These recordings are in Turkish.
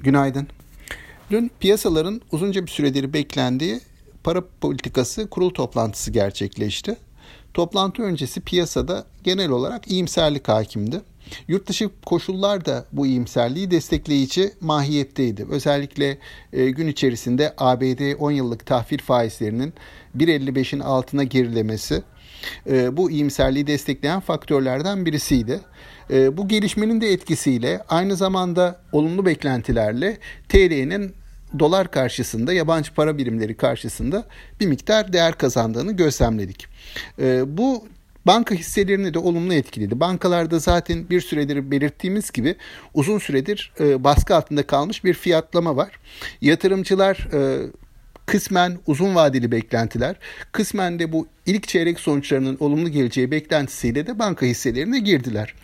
Günaydın. Dün piyasaların uzunca bir süredir beklendiği para politikası kurul toplantısı gerçekleşti. Toplantı öncesi piyasada genel olarak iyimserlik hakimdi. Yurt dışı koşullar da bu iyimserliği destekleyici mahiyetteydi. Özellikle e, gün içerisinde ABD 10 yıllık tahvil faizlerinin 1.55'in altına gerilemesi e, bu iyimserliği destekleyen faktörlerden birisiydi. E, bu gelişmenin de etkisiyle aynı zamanda olumlu beklentilerle TL'nin dolar karşısında yabancı para birimleri karşısında bir miktar değer kazandığını gözlemledik. E, bu banka hisselerini de olumlu etkiledi. Bankalarda zaten bir süredir belirttiğimiz gibi uzun süredir e, baskı altında kalmış bir fiyatlama var. Yatırımcılar e, kısmen uzun vadeli beklentiler, kısmen de bu ilk çeyrek sonuçlarının olumlu geleceği beklentisiyle de banka hisselerine girdiler.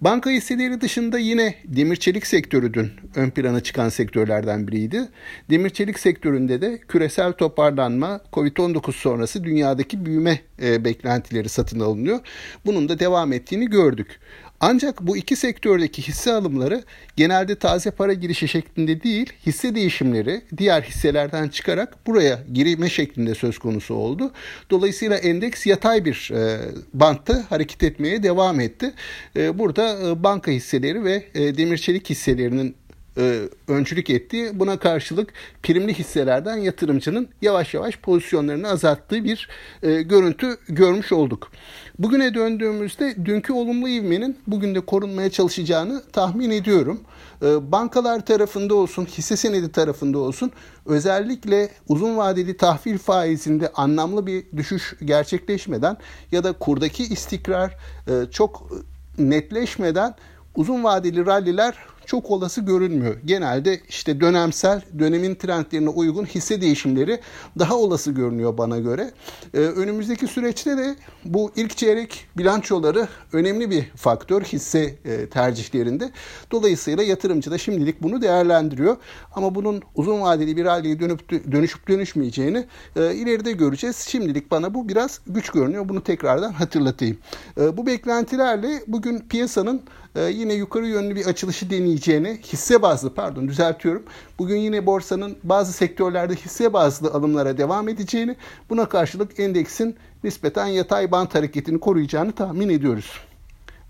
Banka hisseleri dışında yine demir çelik sektörü dün ön plana çıkan sektörlerden biriydi. Demir çelik sektöründe de küresel toparlanma, Covid-19 sonrası dünyadaki büyüme e, beklentileri satın alınıyor. Bunun da devam ettiğini gördük. Ancak bu iki sektördeki hisse alımları genelde taze para girişi şeklinde değil, hisse değişimleri diğer hisselerden çıkarak buraya girme şeklinde söz konusu oldu. Dolayısıyla endeks yatay bir e, bantta hareket etmeye devam etti. E, burada e, banka hisseleri ve e, demir çelik hisselerinin e, öncülük etti. Buna karşılık primli hisselerden yatırımcının yavaş yavaş pozisyonlarını azalttığı bir e, görüntü görmüş olduk. Bugüne döndüğümüzde dünkü olumlu ivmenin bugün de korunmaya çalışacağını tahmin ediyorum. E, bankalar tarafında olsun, hisse senedi tarafında olsun özellikle uzun vadeli tahvil faizinde anlamlı bir düşüş gerçekleşmeden ya da kurdaki istikrar e, çok netleşmeden uzun vadeli ralliler çok olası görünmüyor. Genelde işte dönemsel, dönemin trendlerine uygun hisse değişimleri daha olası görünüyor bana göre. Ee, önümüzdeki süreçte de bu ilk çeyrek bilançoları önemli bir faktör hisse e, tercihlerinde. Dolayısıyla yatırımcı da şimdilik bunu değerlendiriyor. Ama bunun uzun vadeli bir haliye dönüp dönüşüp dönüşmeyeceğini e, ileride göreceğiz. Şimdilik bana bu biraz güç görünüyor. Bunu tekrardan hatırlatayım. E, bu beklentilerle bugün piyasanın e, yine yukarı yönlü bir açılışı deneyeceğini hisse bazlı pardon düzeltiyorum. Bugün yine borsanın bazı sektörlerde hisse bazlı alımlara devam edeceğini buna karşılık endeksin nispeten yatay bant hareketini koruyacağını tahmin ediyoruz.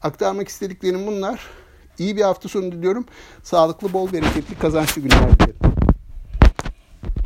Aktarmak istediklerim bunlar. İyi bir hafta sonu diliyorum. Sağlıklı, bol, bereketli, kazançlı günler dilerim.